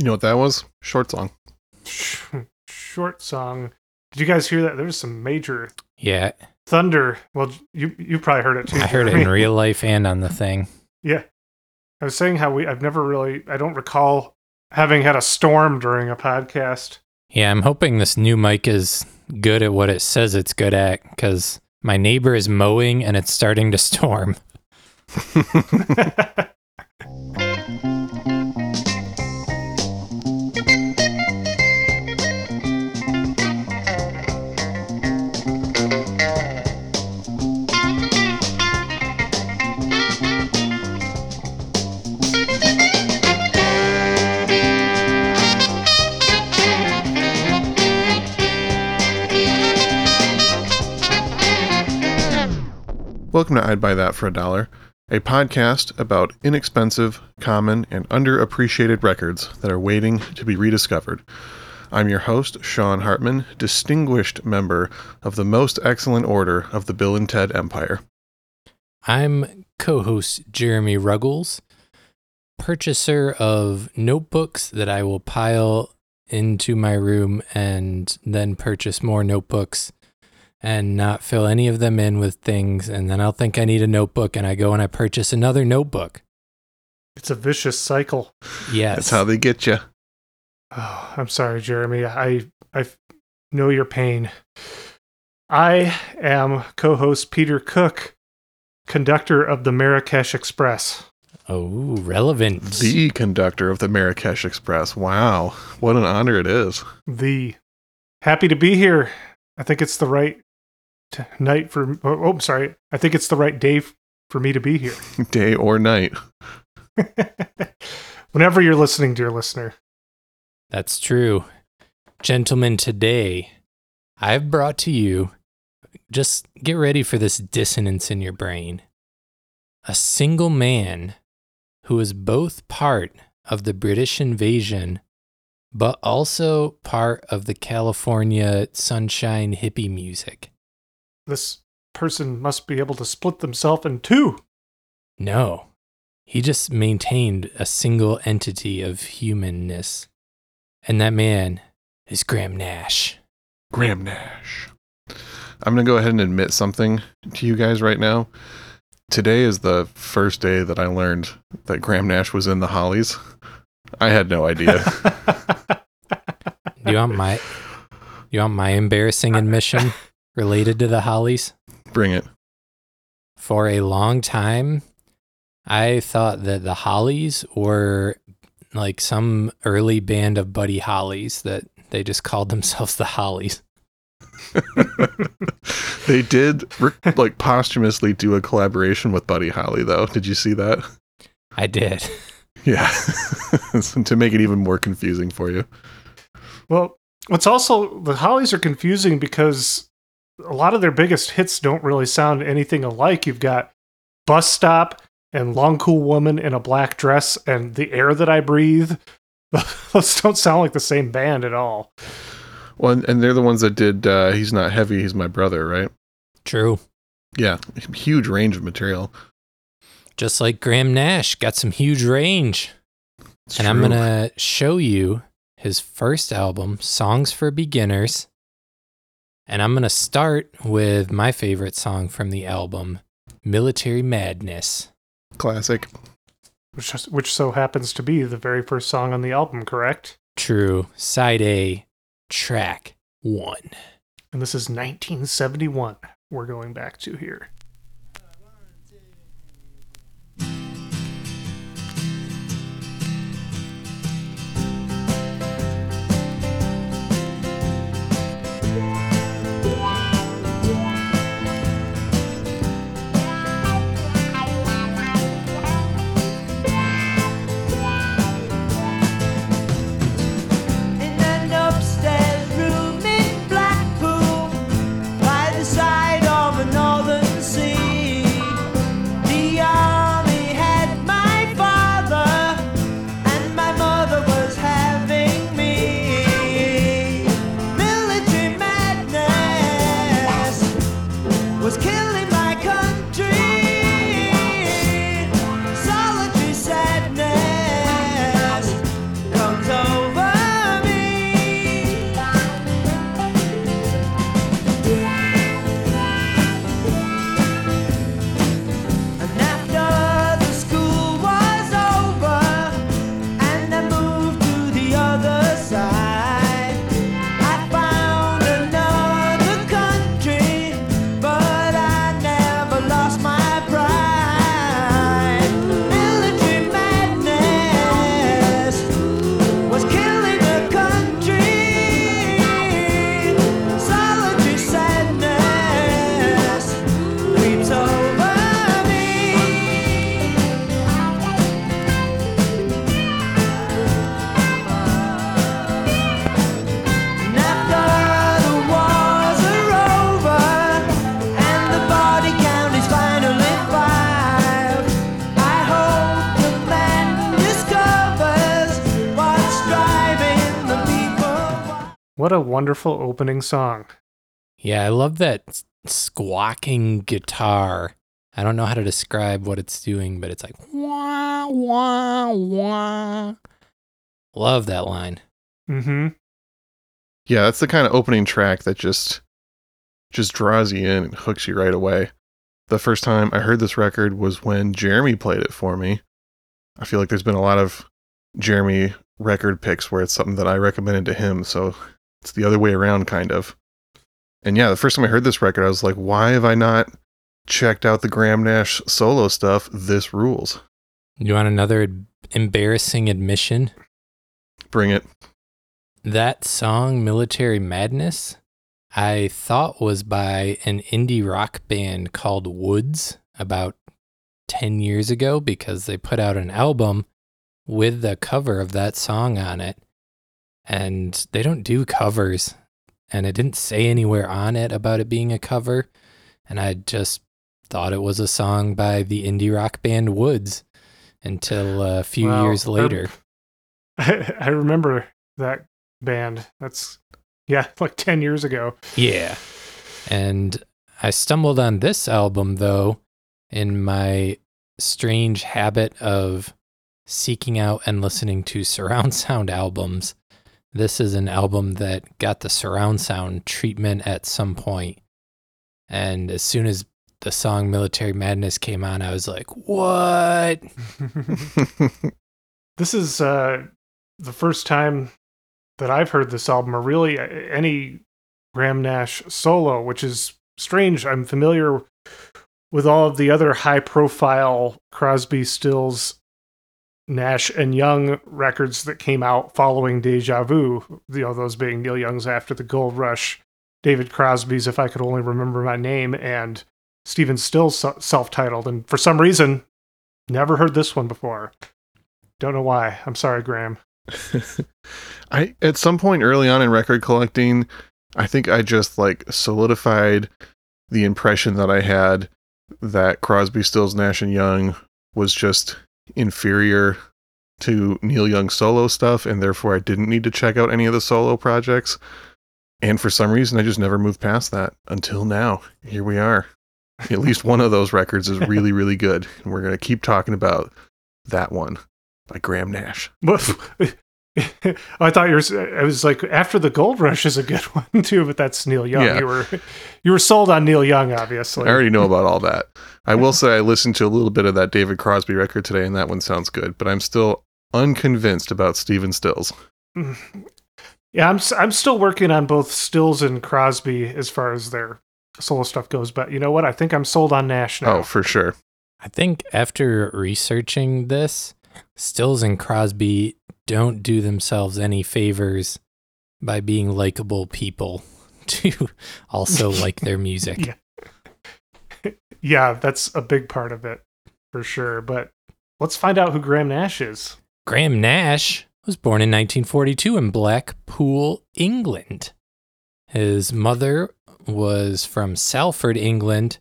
You know what that was? Short song. Short song. Did you guys hear that? There was some major Yeah, thunder. Well, you you probably heard it too. I heard it in real life and on the thing. Yeah. I was saying how we I've never really I don't recall having had a storm during a podcast. Yeah, I'm hoping this new mic is good at what it says it's good at because my neighbor is mowing and it's starting to storm. Welcome to I'd Buy That for a Dollar, a podcast about inexpensive, common, and underappreciated records that are waiting to be rediscovered. I'm your host, Sean Hartman, distinguished member of the most excellent order of the Bill and Ted Empire. I'm co host Jeremy Ruggles, purchaser of notebooks that I will pile into my room and then purchase more notebooks and not fill any of them in with things. And then I'll think I need a notebook and I go and I purchase another notebook. It's a vicious cycle. Yes. That's how they get you. Oh, I'm sorry, Jeremy. I I know your pain. I am co-host Peter Cook, conductor of the Marrakesh Express. oh, relevant. The conductor of the Marrakesh Express. Wow. What an honor it is. The happy to be here. I think it's the right t- night for. Oh, oh, I'm sorry. I think it's the right day f- for me to be here. Day or night. Whenever you're listening, dear listener. That's true. Gentlemen, today I've brought to you, just get ready for this dissonance in your brain. A single man who was both part of the British invasion, but also part of the California sunshine hippie music. This person must be able to split themselves in two. No, he just maintained a single entity of humanness. And that man is Graham Nash. Graham Nash. I'm going to go ahead and admit something to you guys right now. Today is the first day that I learned that Graham Nash was in the Hollies. I had no idea. Do you want my you want my embarrassing admission related to the Hollies? Bring it. For a long time, I thought that the Hollies were like some early band of Buddy Hollies that they just called themselves the Hollies. they did like posthumously do a collaboration with Buddy Holly though. Did you see that? I did. Yeah. to make it even more confusing for you. Well, what's also the Hollies are confusing because a lot of their biggest hits don't really sound anything alike. You've got Bus Stop and Long Cool Woman in a Black Dress and The Air That I Breathe. Those don't sound like the same band at all. Well, and, and they're the ones that did uh He's Not Heavy, He's My Brother, right? True. Yeah. Huge range of material. Just like Graham Nash got some huge range. It's and I'm going to show you his first album, Songs for Beginners. And I'm going to start with my favorite song from the album, Military Madness. classic. Which, which so happens to be the very first song on the album, correct? True. Side A, track one. And this is 1971. We're going back to here. What a wonderful opening song. Yeah, I love that squawking guitar. I don't know how to describe what it's doing, but it's like wah wah wah. Love that line. Mm-hmm. Yeah, that's the kind of opening track that just just draws you in and hooks you right away. The first time I heard this record was when Jeremy played it for me. I feel like there's been a lot of Jeremy record picks where it's something that I recommended to him, so it's the other way around kind of. And yeah, the first time I heard this record, I was like, why have I not checked out the Graham Nash solo stuff? This rules. You want another embarrassing admission? Bring it. That song, Military Madness, I thought was by an indie rock band called Woods about 10 years ago because they put out an album with the cover of that song on it. And they don't do covers. And it didn't say anywhere on it about it being a cover. And I just thought it was a song by the indie rock band Woods until a few Wow. years later. I, I remember that band. That's yeah, like ten years ago. Yeah. And I stumbled on this album, though, in my strange habit of seeking out and listening to surround sound albums. This is an album that got the surround sound treatment at some point. And as soon as the song Military Madness came on, I was like, what? this is uh, the first time that I've heard this album, or really uh, any Graham Nash solo, which is strange. I'm familiar with all of the other high profile Crosby, Stills, Nash, and Young records that came out following Deja Vu, you know, those being Neil Young's After the Gold Rush, David Crosby's If I Could Only Remember My Name, and Stephen Stills self titled. And for some reason, never heard this one before. Don't know why. I'm sorry, Graham. I at some point early on in record collecting, I think I just like solidified the impression that I had that Crosby, Stills, Nash and Young was just inferior to Neil Young solo stuff, and therefore I didn't need to check out any of the solo projects. And for some reason, I just never moved past that until now. Here we are. At least one of those records is really, really good, and we're gonna keep talking about that one by Graham Nash. But I thought you were. I was like, after the Gold Rush is a good one too, but that's Neil Young. Yeah. You were, you were sold on Neil Young, obviously. I already know about all that. I will say I listened to a little bit of that David Crosby record today, and that one sounds good. But I'm still unconvinced about Stephen Stills. Mm. Yeah, I'm. s- I'm still working on both Stills and Crosby as far as their solo stuff goes. But you know what? I think I'm sold on Nash now. Oh, for sure. I think after researching this, Stills and Crosby don't do themselves any favors by being likable people to also like their music. Yeah. yeah, that's a big part of it for sure. But let's find out who Graham Nash is. Graham Nash was born in 1942 in Blackpool, England. His mother was from Salford, England,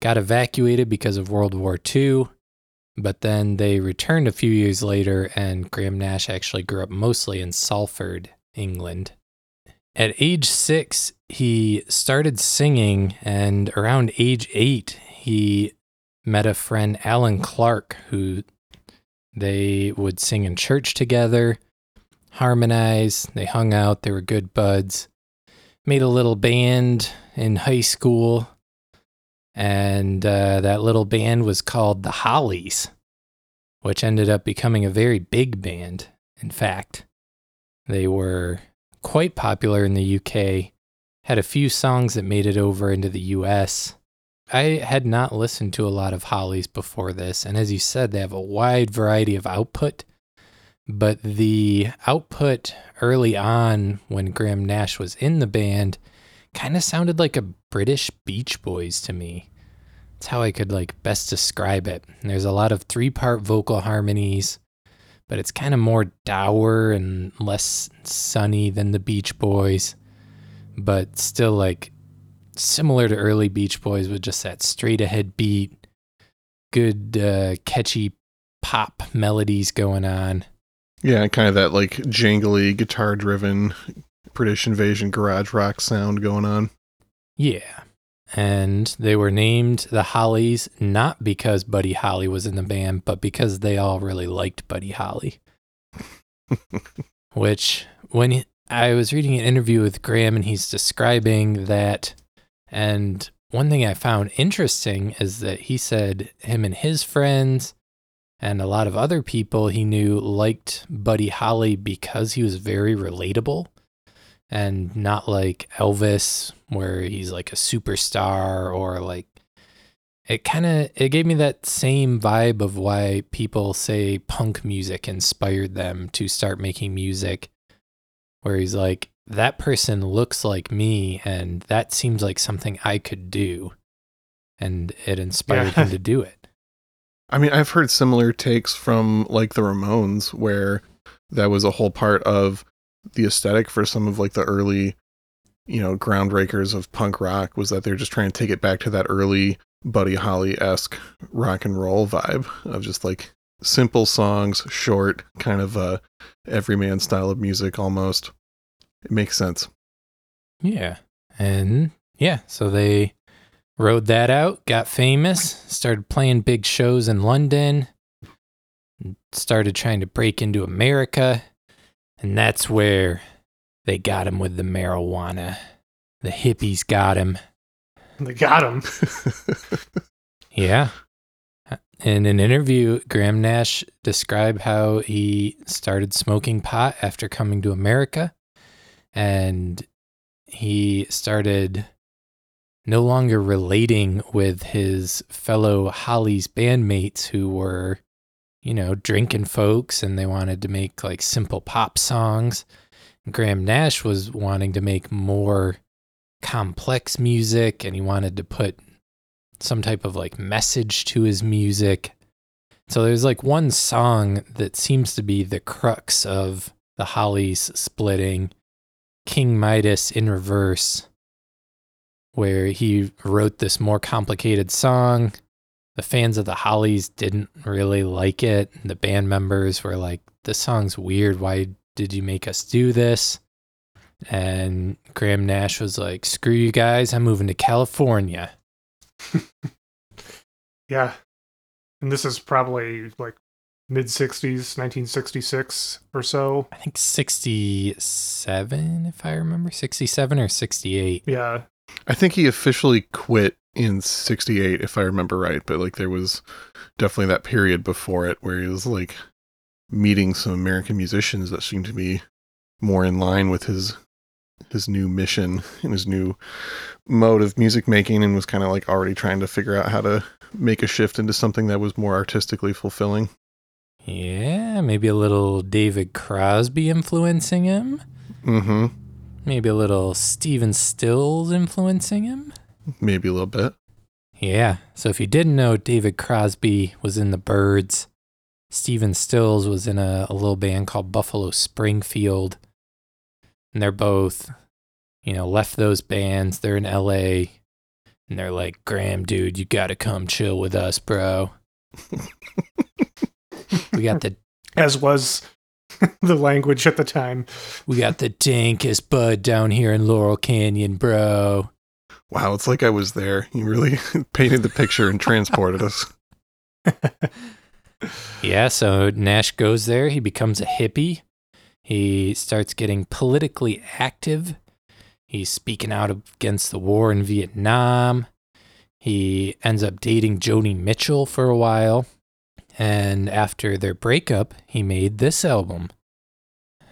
got evacuated because of World War II, but then they returned a few years later, and Graham Nash actually grew up mostly in Salford, England. At age six, he started singing, and around age eight, he met a friend, Allan Clarke, who they would sing in church together, harmonize, they hung out, they were good buds. Made a little band in high school, and uh, that little band was called the Hollies, which ended up becoming a very big band. In fact, they were quite popular in the UK, had a few songs that made it over into the US. I had not listened to a lot of Hollies before this, and as you said, they have a wide variety of output. But the output early on, when Graham Nash was in the band, kind of sounded like a British Beach Boys to me. That's how I could like best describe it. And there's a lot of three-part vocal harmonies, but it's kind of more dour and less sunny than the Beach Boys, but still like similar to early Beach Boys with just that straight ahead beat, good uh, catchy pop melodies going on. Yeah, kind of that like jangly guitar driven British invasion garage rock sound going on. Yeah. And they were named the Hollies not because Buddy Holly was in the band, but because they all really liked Buddy Holly. Which, when he- I was reading an interview with Graham and he's describing that, and one thing I found interesting is that he said him and his friends and a lot of other people he knew liked Buddy Holly because he was very relatable and not like Elvis, where he's like a superstar or like it kind of it gave me that same vibe of why people say punk music inspired them to start making music where he's like that person looks like me and that seems like something I could do and it inspired Yeah. him to do it. I mean, I've heard similar takes from like the Ramones, where that was a whole part of the aesthetic for some of like the early, you know, groundbreakers of punk rock was that they're just trying to take it back to that early Buddy Holly esque rock and roll vibe of just like simple songs, short, kind of uh everyman style of music almost. It makes sense. Yeah. And yeah, so they rode that out, got famous, started playing big shows in London, started trying to break into America. And that's where they got him with the marijuana. The hippies got him. They got him. Yeah. In an interview, Graham Nash described how he started smoking pot after coming to America and he started no longer relating with his fellow Hollies bandmates who were, you know, drinking folks and they wanted to make like simple pop songs. Graham Nash was wanting to make more complex music and he wanted to put some type of like message to his music. So there's like one song that seems to be the crux of the Hollies splitting King Midas in reverse, where he wrote this more complicated song. The fans of the Hollies didn't really like it. The band members were like, This song's weird. Why did you make us do this? And Graham Nash was like, Screw you guys. I'm moving to California. Yeah. And this is probably like mid 60s, 1966 or so. I think 67, if I remember, 67 or 68. Yeah. I think he officially quit in 68 if I remember right, but like there was definitely that period before it where he was like meeting some American musicians that seemed to be more in line with his his new mission and his new mode of music making and was kind of like already trying to figure out how to make a shift into something that was more artistically fulfilling. Yeah, maybe a little David Crosby influencing him. Mhm. Maybe a little Stephen Stills influencing him. Maybe a little bit. Yeah, so if you didn't know, David Crosby was in the Byrds. Stephen Stills was in a, a little band called Buffalo Springfield. And they're both, you know, left those bands. They're in LA. And they're like, Graham, dude, you got to come chill with us, bro. we got the As was the language at the time. we got the dankest bud down here in Laurel Canyon, bro. Wow, it's like I was there. You really painted the picture and transported us. Yeah, so Nash goes there. He becomes a hippie. He starts getting politically active. He's speaking out against the war in Vietnam. He ends up dating Joni Mitchell for a while. And after their breakup, he made this album.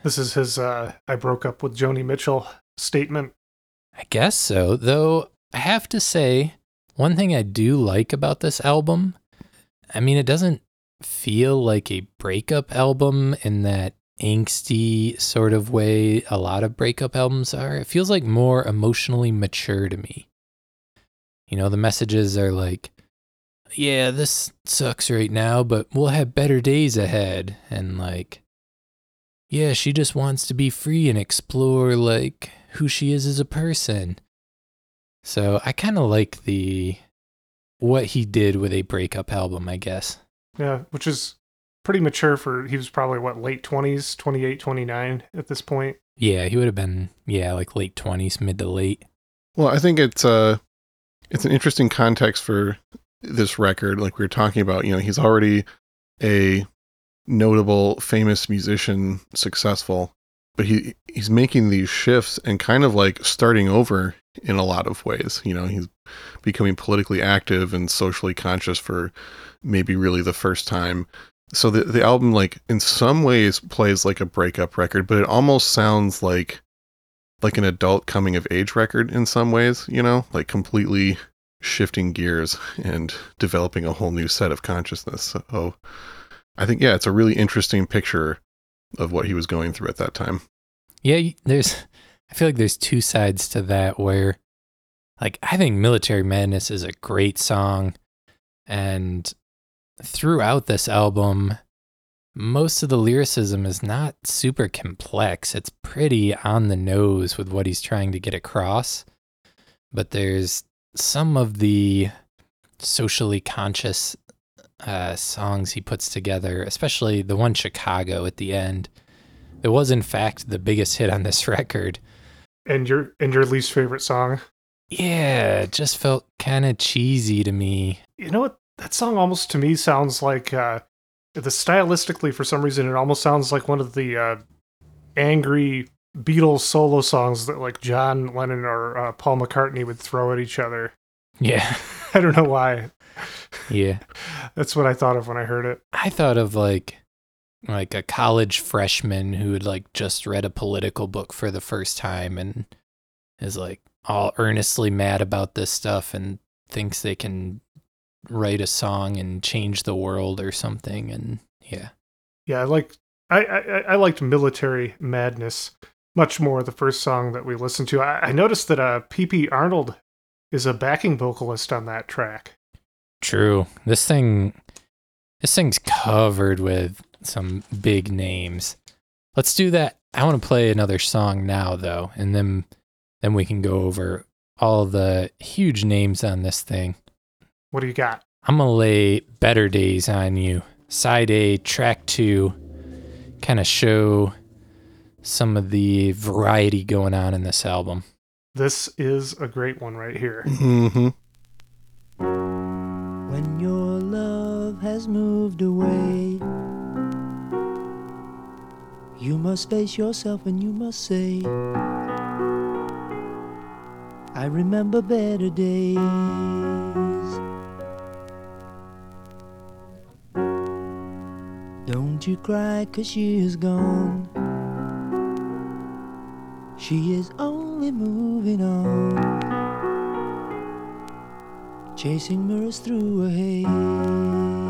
This is his uh, I broke up with Joni Mitchell statement. I guess so, though I have to say, one thing I do like about this album, I mean, it doesn't feel like a breakup album in that angsty sort of way a lot of breakup albums are. It feels like more emotionally mature to me. You know, the messages are like, yeah, this sucks right now, but we'll have better days ahead. And like, yeah, she just wants to be free and explore like who she is as a person. So I kind of like the what he did with a breakup album, I guess. Yeah, which is pretty mature for he was probably what late 20s, 28, 29 at this point. Yeah, he would have been yeah, like late twenties, mid to late. Well, I think it's uh it's an interesting context for this record. Like we were talking about, you know, he's already a notable, famous musician, successful, but he he's making these shifts and kind of like starting over in a lot of ways. You know, he's becoming politically active and socially conscious for maybe really the first time. So the the album like in some ways plays like a breakup record, but it almost sounds like like an adult coming of age record in some ways, you know, like completely shifting gears and developing a whole new set of consciousness. So I think yeah, it's a really interesting picture of what he was going through at that time. Yeah, there's I feel like there's two sides to that where like I think Military Madness is a great song and throughout this album most of the lyricism is not super complex. It's pretty on the nose with what he's trying to get across. But there's some of the socially conscious uh, songs he puts together, especially the one Chicago at the end. It was in fact the biggest hit on this record. And your and your least favorite song. Yeah, it just felt kind of cheesy to me. You know what? That song almost to me sounds like uh the stylistically for some reason it almost sounds like one of the uh angry Beatles solo songs that like John Lennon or uh, Paul McCartney would throw at each other. Yeah, I don't know why. Yeah. That's what I thought of when I heard it. I thought of like like a college freshman who had like just read a political book for the first time and is like all earnestly mad about this stuff and thinks they can write a song and change the world or something and yeah. Yeah, I like I, I I liked Military Madness much more the first song that we listened to. I, I noticed that uh PP Arnold is a backing vocalist on that track. True. This thing this thing's covered with some big names. Let's do that. I want to play another song now though, and then then we can go over all the huge names on this thing. What do you got? I'm gonna lay better days on you. Side A, track two, kind of show some of the variety going on in this album. This is a great one right here. Mm-hmm. Love has moved away, you must face yourself and you must say, I remember better days. Don't you cry, cause she is gone. She is only moving on chasing mirrors through a haze.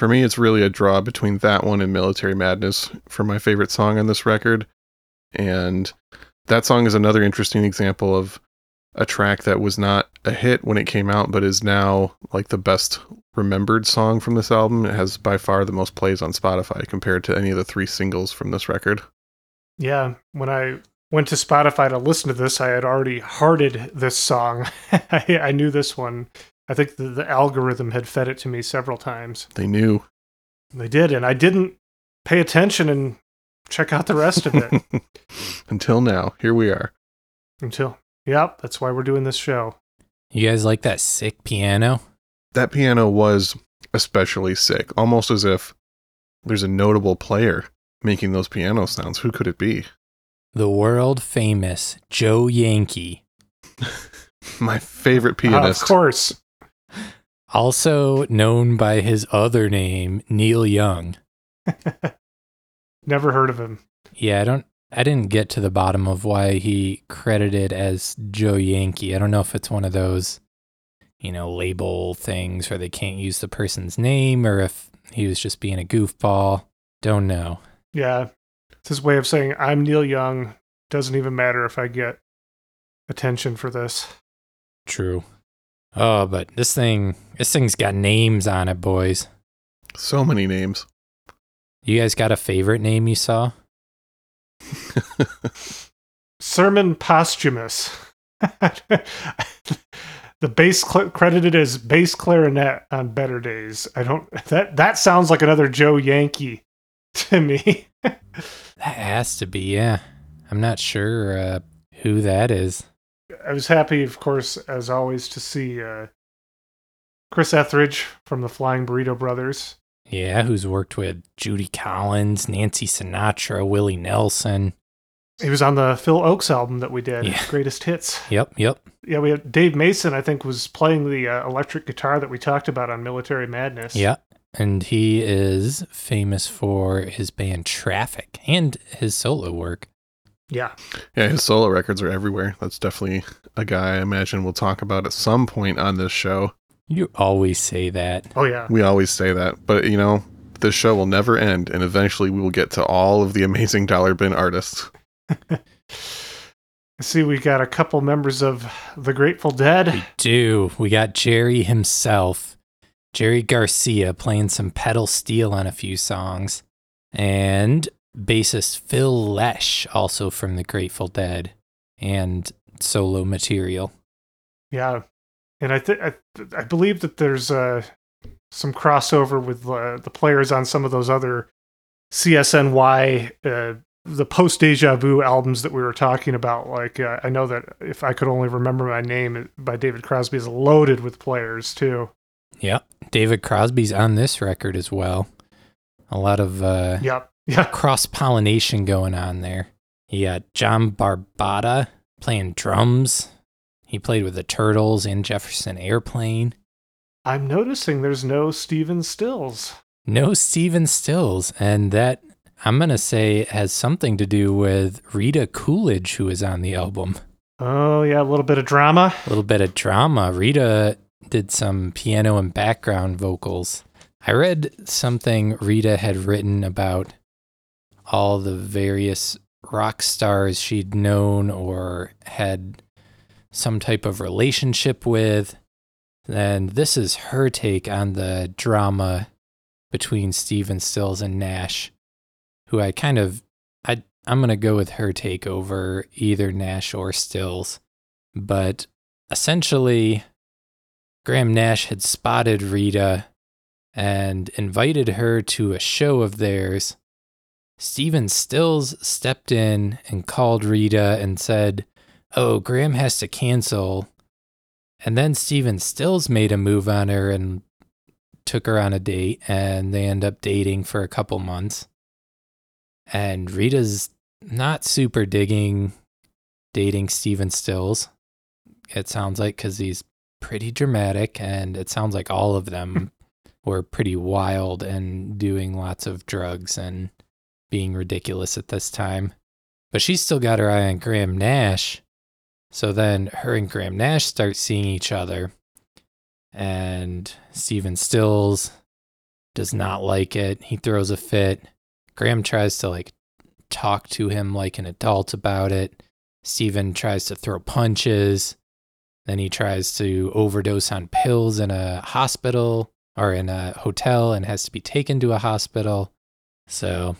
For me, it's really a draw between that one and Military Madness for my favorite song on this record. And that song is another interesting example of a track that was not a hit when it came out, but is now like the best remembered song from this album. It has by far the most plays on Spotify compared to any of the three singles from this record. Yeah, when I went to Spotify to listen to this, I had already hearted this song. I, I knew this one. I think the, the algorithm had fed it to me several times. They knew. They did, and I didn't pay attention and check out the rest of it Until now, here we are. until, yep, that's why we're doing this show. You guys like that sick piano? That piano was especially sick, almost as if there's a notable player making those piano sounds. Who could it be? The world famous Joe Yankee, My favorite Uh, pianist. of course. Also known by his other name, Neil Young. Never heard of him. Yeah, I don't I didn't get to the bottom of why he credited as Joe Yankee. I don't know if it's one of those, you know, label things where they can't use the person's name or if he was just being a goofball. Don't know. Yeah. It's his way of saying, I'm Neil Young. Doesn't even matter if I get attention for this. True. Oh, but this thing this thing's got names on it, boys. So many names. You guys got a favorite name you saw? Sermon Posthumous. the bass cl- credited as bass clarinet on Better Days. I don't that that sounds like another Joe Yankee to me. That has to be, yeah. I'm not sure uh, who that is. I was happy, of course, as always, to see uh, Chris Ethridge from the Flying Burrito Brothers. Yeah, who's worked with Judy Collins, Nancy Sinatra, Willie Nelson. He was on the Phil Ochs album that we did, Yeah. Greatest Hits. Yep, yep. Yeah, we had Dave Mason, I think, was playing the uh, electric guitar that we talked about on Military Madness. Yeah. And he is famous for his band Traffic and his solo work. Yeah. Yeah, his solo records are everywhere. That's definitely a guy I imagine we'll talk about at some point on this show. You always say that. Oh, yeah. We always say that, but you know, this show will never end, and eventually we will get to all of the amazing dollar bin artists. I see we got a couple members of the Grateful Dead. We do. We got Jerry himself, Jerry Garcia, playing some pedal steel on a few songs, and bassist Phil Lesh, also from the Grateful Dead, and solo material. Yeah. And I, th- I, I believe that there's uh, some crossover with uh, the players on some of those other CSNY, uh, the post Deja Vu albums that we were talking about. Like, uh, I know that if I could only remember my name by David Crosby is loaded with players too. Yep. David Crosby's on this record as well. A lot of uh, Yep. Yeah. cross pollination going on there. You got John Barbata playing drums. He played with the Turtles and Jefferson Airplane. I'm noticing there's no Stephen Stills. No Stephen Stills, and that I'm gonna say has something to do with Rita Coolidge, who is on the album. Oh, yeah. A little bit of drama. A little bit of drama. Rita did some piano and background vocals. I read something Rita had written about all the various rock stars she'd known or had some type of relationship with. And this is her take on the drama between Stephen Stills and Nash, who I kind of I I'm gonna go with her take over either Nash or Stills. But essentially Graham Nash had spotted Rita and invited her to a show of theirs. Stephen Stills stepped in and called Rita and said, Oh, Graham has to cancel. And then Stephen Stills made a move on her and took her on a date, and they end up dating for a couple months. And Rita's not super digging dating Stephen Stills. It sounds like because he's pretty dramatic, and it sounds like all of them were pretty wild and doing lots of drugs and being ridiculous at this time. But she's still got her eye on Graham Nash. So then her and Graham Nash start seeing each other. And Stephen Stills does not like it. He throws a fit. Graham tries to like talk to him like an adult about it. Stephen tries to throw punches. Then he tries to overdose on pills in a hospital or in a hotel and has to be taken to a hospital. So,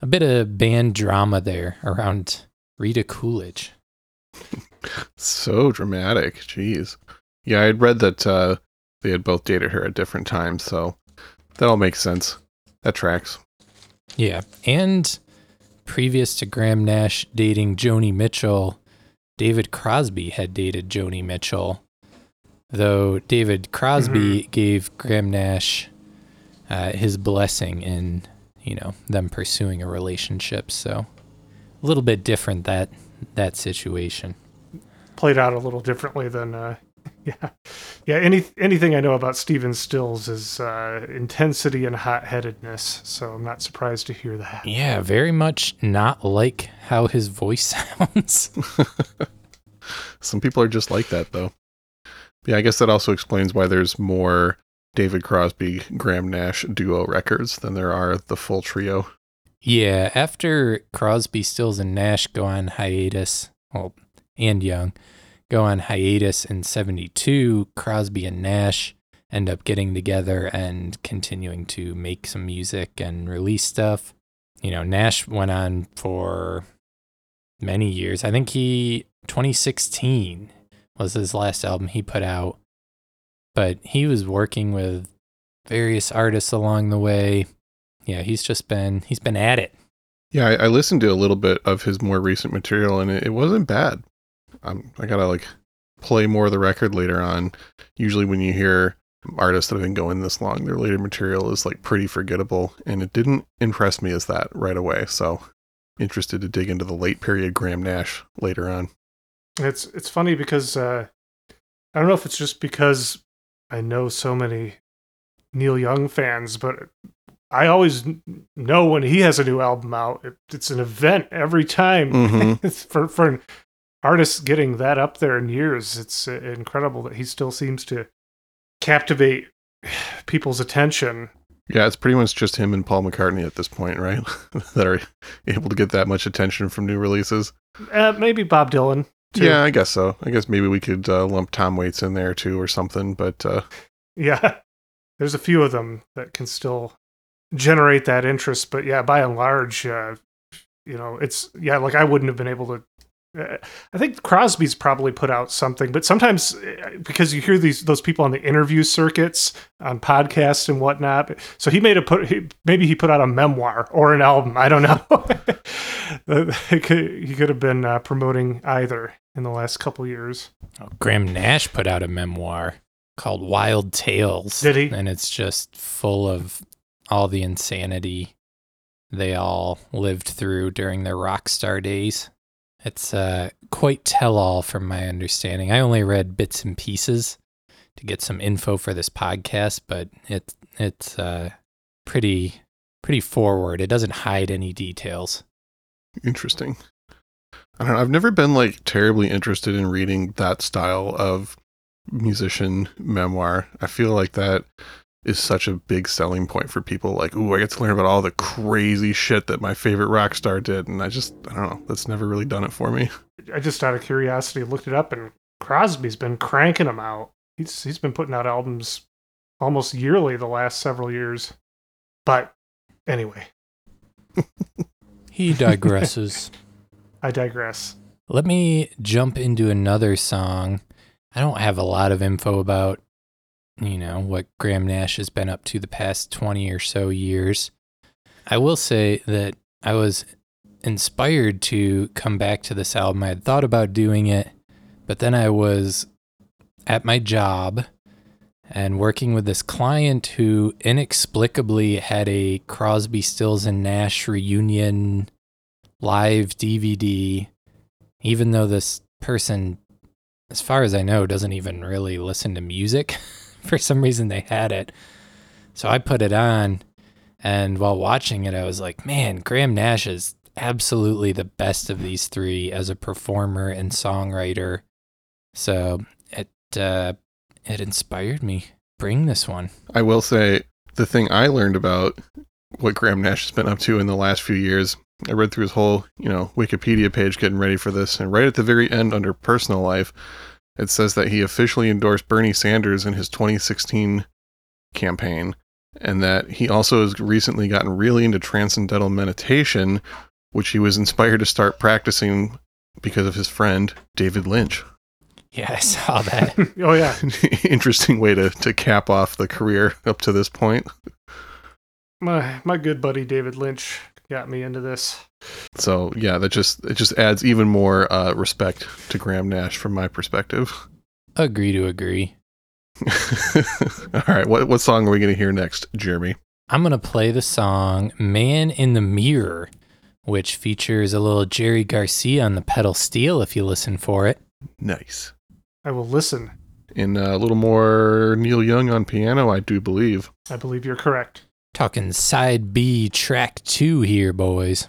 a bit of band drama there around Rita Coolidge. So dramatic. Jeez. Yeah, I'd read that uh, they had both dated her at different times, so that all makes sense. That tracks. Yeah. And previous to Graham Nash dating Joni Mitchell, David Crosby had dated Joni Mitchell, though David Crosby gave Graham Nash uh, his blessing in, you know, them pursuing a relationship. So a little bit different that that situation. Played out a little differently than uh, yeah, yeah. Any anything I know about Stephen Stills is uh, intensity and hot headedness. So I'm not surprised to hear that. Yeah, very much not like how his voice sounds. Some people are just like that, though. Yeah, I guess that also explains why there's more David Crosby, Graham Nash duo records than there are the full trio. Yeah, after Crosby, Stills, and Nash go on hiatus, well, and Young go on hiatus in 72, Crosby and Nash end up getting together and continuing to make some music and release stuff. You know, Nash went on for many years. I think he, 2016 was his last album he put out, but he was working with various artists along the way yeah, he's just been he's been at it. Yeah, I, I listened to a little bit of his more recent material, and it, it wasn't bad. Um, I gotta like play more of the record later on. Usually, when you hear artists that have been going this long, their later material is like pretty forgettable, and it didn't impress me as that right away. So, interested to dig into the late period Graham Nash later on. It's it's funny because uh, I don't know if it's just because I know so many Neil Young fans, but I always know when he has a new album out. It, it's an event every time. Mhm. for for an artist getting that up there in years, it's uh, incredible that he still seems to captivate people's attention. Yeah, it's pretty much just him and Paul McCartney at this point, right? that are able to get that much attention from new releases. Uh, maybe Bob Dylan. Too. Yeah, I guess so. I guess maybe we could uh, lump Tom Waits in there too, or something. But uh, yeah. There's a few of them that can still generate that interest, but yeah, by and large, uh, you know, it's yeah, like I wouldn't have been able to. Uh, I think Crosby's probably put out something, but sometimes uh, because you hear these those people on the interview circuits on podcasts and whatnot, so he made a put he, maybe he put out a memoir or an album. I don't know. he, could, he could have been uh, promoting either in the last couple years. Oh, Graham Nash put out a memoir called Wild Tales. Did he? And it's just full of all the insanity they all lived through during their rock star days. It's uh, quite tell all from my understanding. I only read bits and pieces to get some info for this podcast, but it, it's uh, pretty pretty forward. It doesn't hide any details. interesting. I don't know. I've never been like terribly interested in reading that style of musician memoir. I feel like that is such a big selling point for people. Like, ooh, I get to learn about all the crazy shit that my favorite rock star did, and I just, I don't know, that's never really done it for me. I just out of curiosity looked it up, and Crosby's been cranking them out. He's he's been putting out albums almost yearly the last several years. But anyway, He digresses. I digress. Let me jump into another song. I don't have a lot of info about, you know, what Graham Nash has been up to the past 20 or so years. I will say that I was inspired to come back to this album. I had thought about doing it, but then I was at my job and working with this client who inexplicably had a Crosby, Stills, and Nash reunion live DVD, even though this person, as far as I know, doesn't even really listen to music. For some reason, they had it. So I put it on, and while watching it, I was like, man, Graham Nash is absolutely the best of these three as a performer and songwriter. So it, uh, it inspired me. Bring this one. I will say, the thing I learned about what Graham Nash has been up to in the last few years, I read through his whole, you know, Wikipedia page getting ready for this, and right at the very end under personal life, it says that he officially endorsed Bernie Sanders in his 2016 campaign, and that he also has recently gotten really into transcendental meditation, which he was inspired to start practicing because of his friend David Lynch. Yeah, I saw that. oh yeah, Interesting way to, to cap off the career up to this point. my my good buddy David Lynch got me into this. So yeah, that just it just adds even more uh, respect to Graham Nash from my perspective. Agree to agree. All right, what what song are we going to hear next, Jeremy? I'm going to play the song Man in the Mirror, which features a little Jerry Garcia on the pedal steel if you listen for it. Nice. I will listen. And uh, a little more Neil Young on piano, I do believe. I believe you're correct. Talking side B, track two here, boys.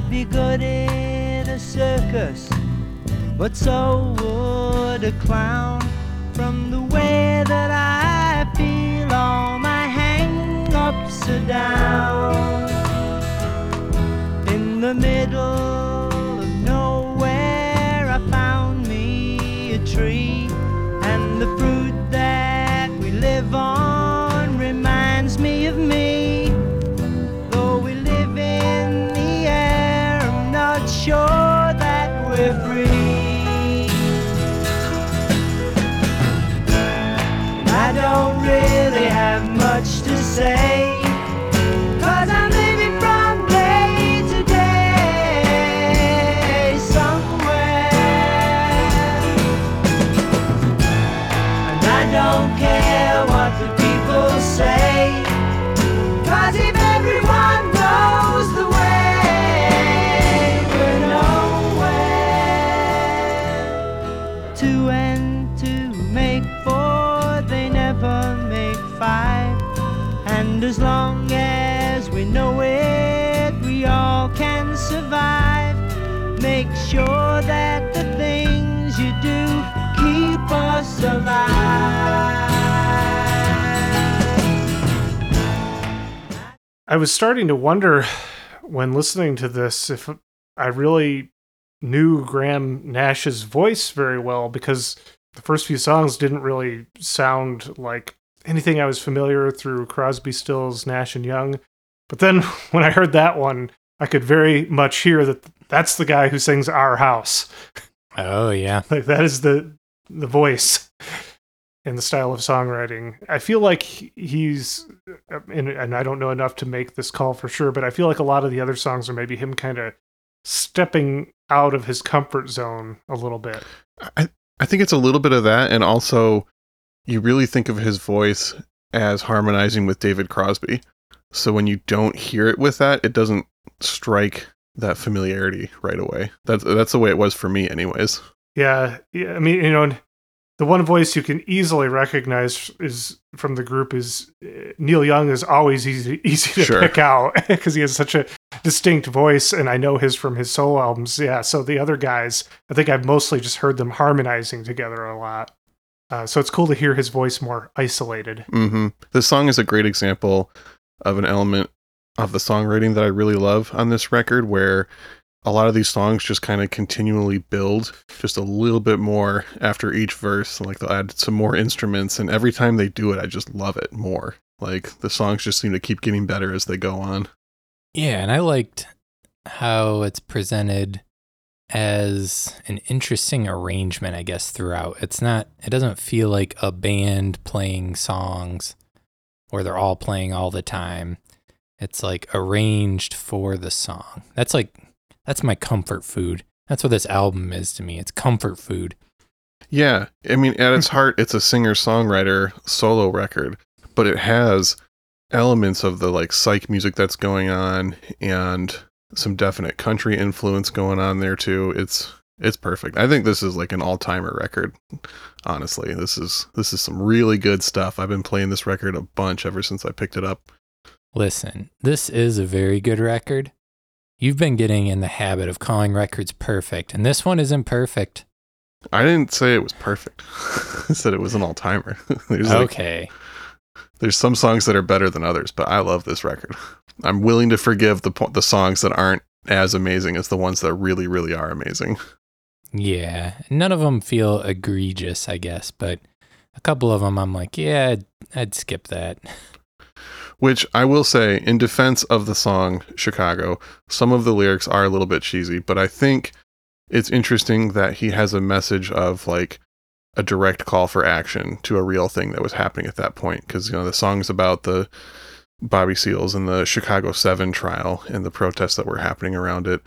I'd be good in a circus, but so would a clown. From the way that I feel, all my hang ups are down. In the middle of nowhere, I found me a tree, say. I was starting to wonder when listening to this if I really knew Graham Nash's voice very well because the first few songs didn't really sound like anything I was familiar through Crosby, Stills, Nash and Young. But then when I heard that one, I could very much hear that that's the guy who sings Our House. Oh, yeah. Like that is the the voice and the style of songwriting. I feel like he's and, and I don't know enough to make this call for sure, but I feel like a lot of the other songs are maybe him kind of stepping out of his comfort zone a little bit. I I think it's a little bit of that, and also you really think of his voice as harmonizing with David Crosby. So when you don't hear it with that, it doesn't strike that familiarity right away. That's that's the way it was for me, anyways. Yeah, yeah I mean, you know, the one voice you can easily recognize is from the group is uh, Neil Young is always easy easy to Sure. pick out because he has such a distinct voice, and I know his from his solo albums. Yeah, so the other guys, I think I've mostly just heard them harmonizing together a lot. Uh, so it's cool to hear his voice more isolated. hmm This song is a great example of an element of the songwriting that I really love on this record, where a lot of these songs just kind of continually build just a little bit more after each verse. Like they'll add some more instruments, and every time they do it, I just love it more. Like the songs just seem to keep getting better as they go on. Yeah, and I liked how it's presented as an interesting arrangement, I guess, throughout. It's not, it doesn't feel like a band playing songs where they're all playing all the time. It's like arranged for the song. That's like, that's my comfort food. That's what this album is to me. It's comfort food. Yeah, I mean, at its heart, it's a singer songwriter solo record, but it has elements of the like psych music that's going on and some definite country influence going on there too. It's it's perfect. I think this is like an all-timer record. Honestly, this is this is some really good stuff. I've been playing this record a bunch ever since I picked it up. Listen, this is a very good record. You've been getting in the habit of calling records perfect, and this one isn't perfect. I didn't say it was perfect. I said it was an all-timer. There's like Okay. There's some songs that are better than others, but I love this record. I'm willing to forgive the the songs that aren't as amazing as the ones that really, really are amazing. Yeah. None of them feel egregious, I guess, but a couple of them I'm like, yeah, I'd, I'd skip that. Which I will say, in defense of the song Chicago, some of the lyrics are a little bit cheesy, but I think it's interesting that he has a message of like a direct call for action to a real thing that was happening at that point. Because, you know, the song's about the Bobby Seals and the Chicago 7 trial and the protests that were happening around it.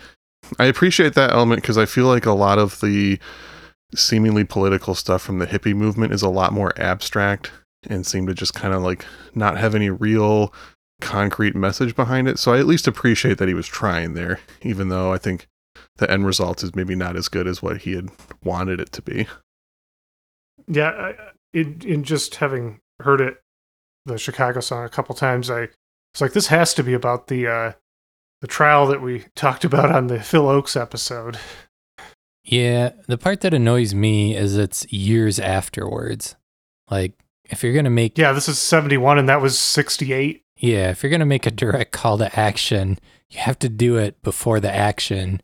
I appreciate that element because I feel like a lot of the seemingly political stuff from the hippie movement is a lot more abstract and seem to just kind of like not have any real concrete message behind it. So I at least appreciate that he was trying there, even though I think the end result is maybe not as good as what he had wanted it to be. Yeah, I- in in just having heard it, the Chicago song a couple times, I was like, this has to be about the uh, the trial that we talked about on the Phil Ochs episode. Yeah, the part that annoys me is it's years afterwards. Like, if you're going to make, Yeah, this is seventy one, and that was sixty eight. yeah, if you're going to make a direct call to action, you have to do it before the action.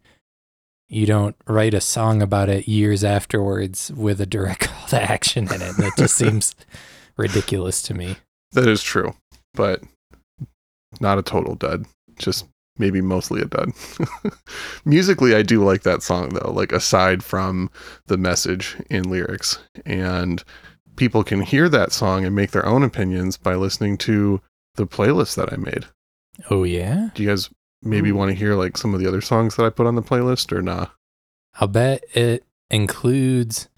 You don't write a song about it years afterwards with a direct call to action in it. And that just seems ridiculous to me. That is true, but not a total dud. Just maybe mostly a dud. Musically, I do like that song though, like aside from the message in lyrics. And people can hear that song and make their own opinions by listening to the playlist that I made. Oh, yeah? Do you guys maybe hmm. Ooh. want to hear like some of the other songs that I put on the playlist or nah? I'll bet it includes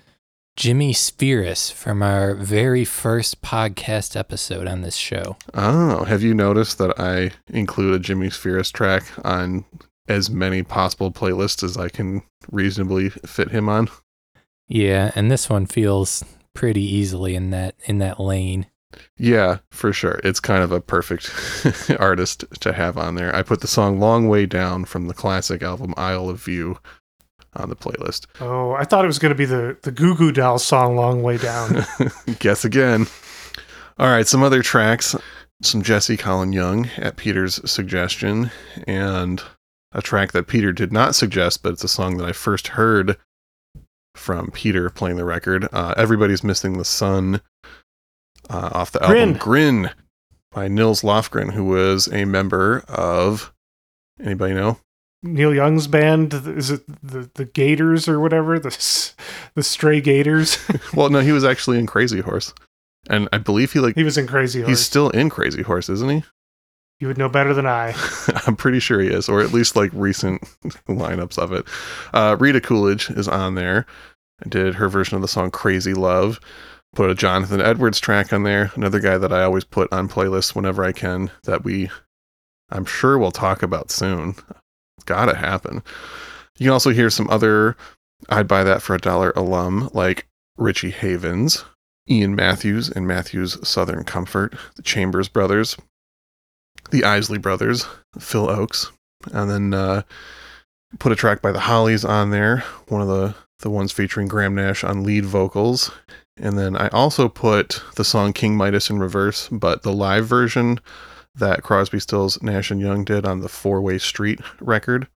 Jimmie Spheeris from our very first podcast episode on this show. Oh, have you noticed that I include a Jimmie Spheeris track on as many possible playlists as I can reasonably fit him on? Yeah, and this one feels pretty easily in that in that lane. Yeah, for sure. It's kind of a perfect artist to have on there. I put the song Long Way Down from the classic album Isle of View on the playlist. Oh, I thought it was going to be the the Goo Goo Dolls song "Long Way Down." Guess again. All right, some other tracks. Some Jesse Colin Young at Peter's suggestion, and a track that Peter did not suggest, but it's a song that I first heard from Peter playing the record. Uh, Everybody's Missing the Sun uh, off the album Grin. Grin by Nils Lofgren, who was a member of. Anybody know? Neil Young's band is it the the Gators or whatever the the Stray Gators? Well, no, he was actually in Crazy Horse, and I believe he like he was in Crazy Horse. he's still in Crazy Horse, isn't he? You would know better than I. I'm pretty sure he is, or at least like recent lineups of it. Uh, Rita Coolidge is on there. I did her version of the song Crazy Love. Put a Jonathan Edwards track on there. Another guy that I always put on playlists whenever I can that we, I'm sure we'll talk about soon. It's gotta happen. You can also hear some other I'd buy that for a dollar alum like Richie Havens, Ian Matthews and Matthews Southern Comfort, the Chambers Brothers, the Isley Brothers, Phil Ochs, and then uh, put a track by the Hollies on there, one of the the ones featuring Graham Nash on lead vocals, and then I also put the song King Midas in reverse, but the live version that Crosby, Stills, Nash and Young did on the Four Way Street record.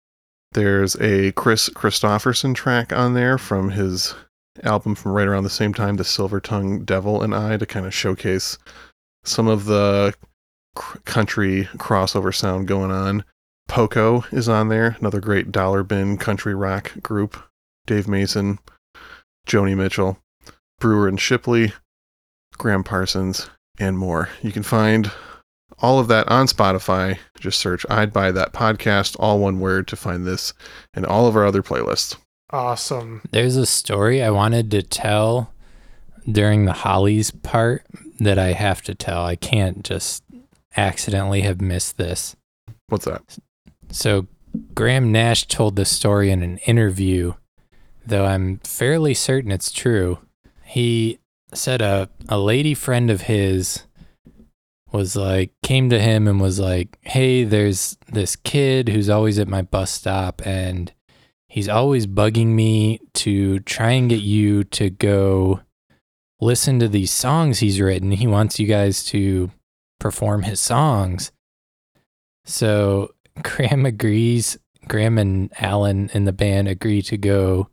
There's a Kris Kristofferson track on there from his album from right around the same time, The Silver Tongue Devil and I, to kind of showcase some of the cr- country crossover sound going on. Poco is on there, another great dollar bin country rock group. Dave Mason, Joni Mitchell, Brewer and Shipley, Gram Parsons, and more. You can find all of that on Spotify. Just search I'd Buy That Podcast, all one word, to find this and all of our other playlists. Awesome. There's a story I wanted to tell during the Hollies part that I have to tell. I can't just accidentally have missed this. What's that? So, Graham Nash told this story in an interview, though I'm fairly certain it's true. He said a, a lady friend of his was like, came to him and was like, Hey, there's this kid who's always at my bus stop and he's always bugging me to try and get you to go listen to these songs he's written. He wants you guys to perform his songs. So Graham agrees. Graham and Allan in the band agree to go,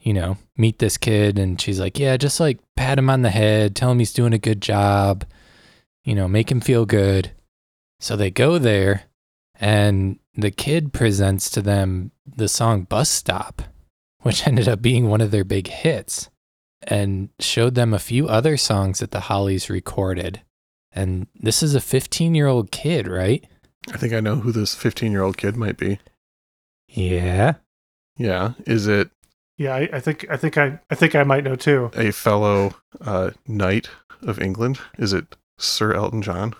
you know, meet this kid. And she's like, yeah, just like pat him on the head, tell him he's doing a good job, you know, make him feel good. So they go there, and the kid presents to them the song Bus Stop, which ended up being one of their big hits, and showed them a few other songs that the Hollies recorded. And this is a 15 year old kid, right? I think I know who this 15 year old kid might be. Yeah. Yeah. Is it Yeah, I, I think I think I I think I might know too. a fellow uh, knight of England? Is it Sir Elton John?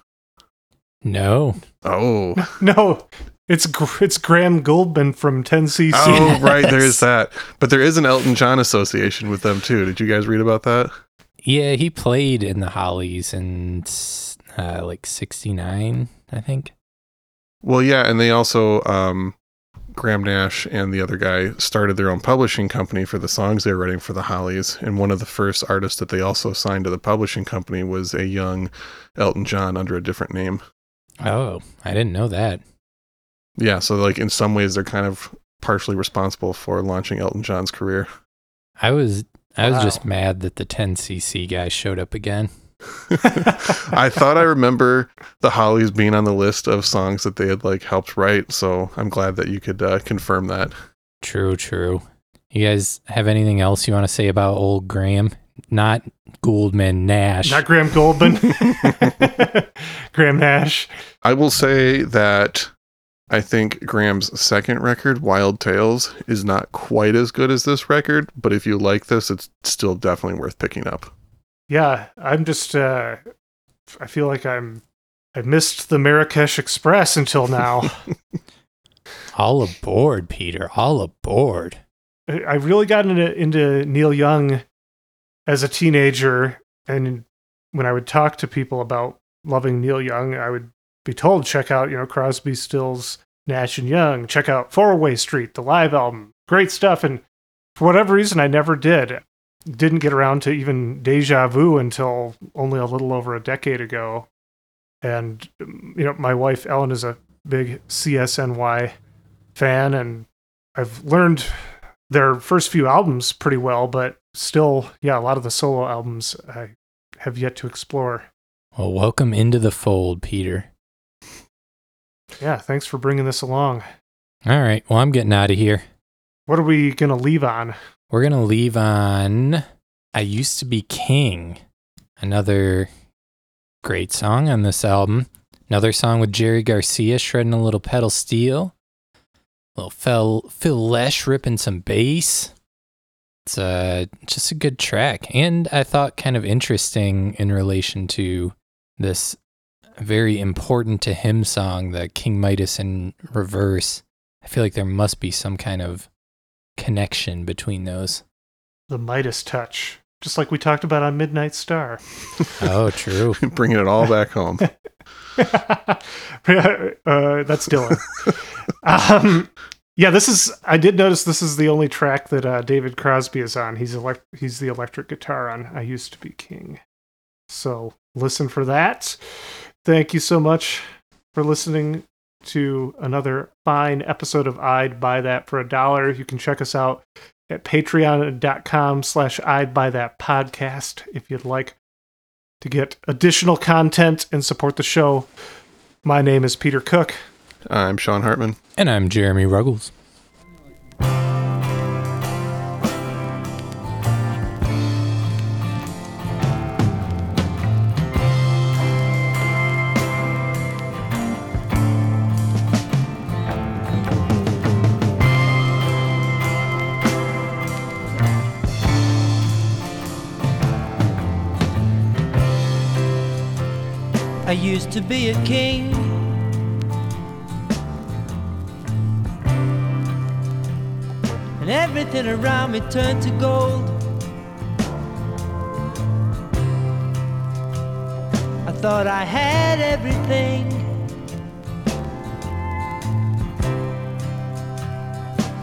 No. Oh. No, it's it's Graham Gouldman from 10cc. Oh, right. there's that. But there is an Elton John association with them, too. Did you guys read about that? Yeah, he played in the Hollies in uh, like 69, I think. Well, yeah. And they also, um, Graham Nash and the other guy started their own publishing company for the songs they were writing for the Hollies. And one of the first artists that they also signed to the publishing company was a young Elton John under a different name. Oh, I didn't know that. Yeah. So, like, in some ways, they're kind of partially responsible for launching Elton John's career. I was I was Wow. just mad that the 10cc guy showed up again. I thought I remember the Hollies being on the list of songs that they had like helped write, so I'm glad that you could uh, confirm that. True, true. You guys have anything else you want to say about old Graham? Not Gouldman, Nash. Not Graham Gouldman. Graham Nash. I will say that I think Graham's second record, Wild Tales, is not quite as good as this record, but if you like this, it's still definitely worth picking up. Yeah, I'm just uh I feel like I'm I missed the Marrakesh Express until now. All aboard, Peter. All aboard. I I really got into into Neil Young as a teenager, and when I would talk to people about loving Neil Young, I would be told check out you know Crosby, Stills, Nash and Young, check out Four Way Street, the live album, great stuff. And for whatever reason, I never did. Didn't get around to even Deja Vu until only a little over a decade ago. And um, you know, my wife Ellen is a big CSNY fan, and I've learned their first few albums pretty well, but still, yeah, a lot of the solo albums I have yet to explore. Well, welcome into the fold, Peter. Yeah, thanks for bringing this along. All right. Well, I'm getting out of here. What are we going to leave on? We're going to leave on I Used to Be King, another great song on this album. Another song with Jerry Garcia shredding a little pedal steel. A little Phil, Phil Lesh ripping some bass. It's uh, just a good track. And I thought kind of interesting in relation to this very important to him song, the King Midas in reverse. I feel like there must be some kind of connection between those. The Midas touch, just like we talked about on Midnight Star. Oh, true. Bringing it all back home. uh, that's Dylan. um, yeah, this is. I did notice this is the only track that uh, David Crosby is on. He's elect. He's the electric guitar on "I Used to Be King." So listen for that. Thank you so much for listening to another fine episode of I'd Buy That for a Dollar. You can check us out at patreon.com slash I'd Buy That podcast if you'd like to get additional content and support the show. My name is Peter Cook. I'm Sean Hartman. And I'm Jeremy Ruggles. I used to be a king. And everything around me turned to gold. I thought I had everything.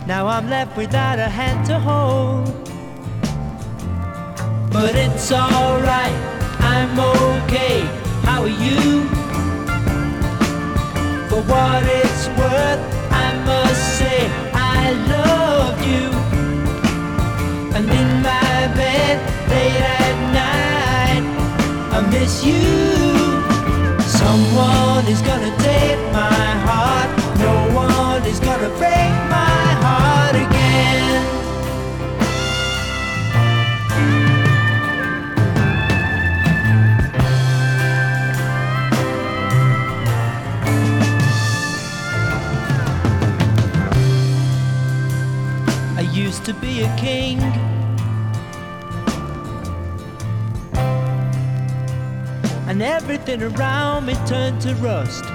Now I'm left without a hand to hold. But it's alright, I'm okay. Are you? For what it's worth, I must say I love you. And in my bed late at night, I miss you. Someone is gonna take my heart. No one is gonna break my to be a king. And everything around me turned to rust.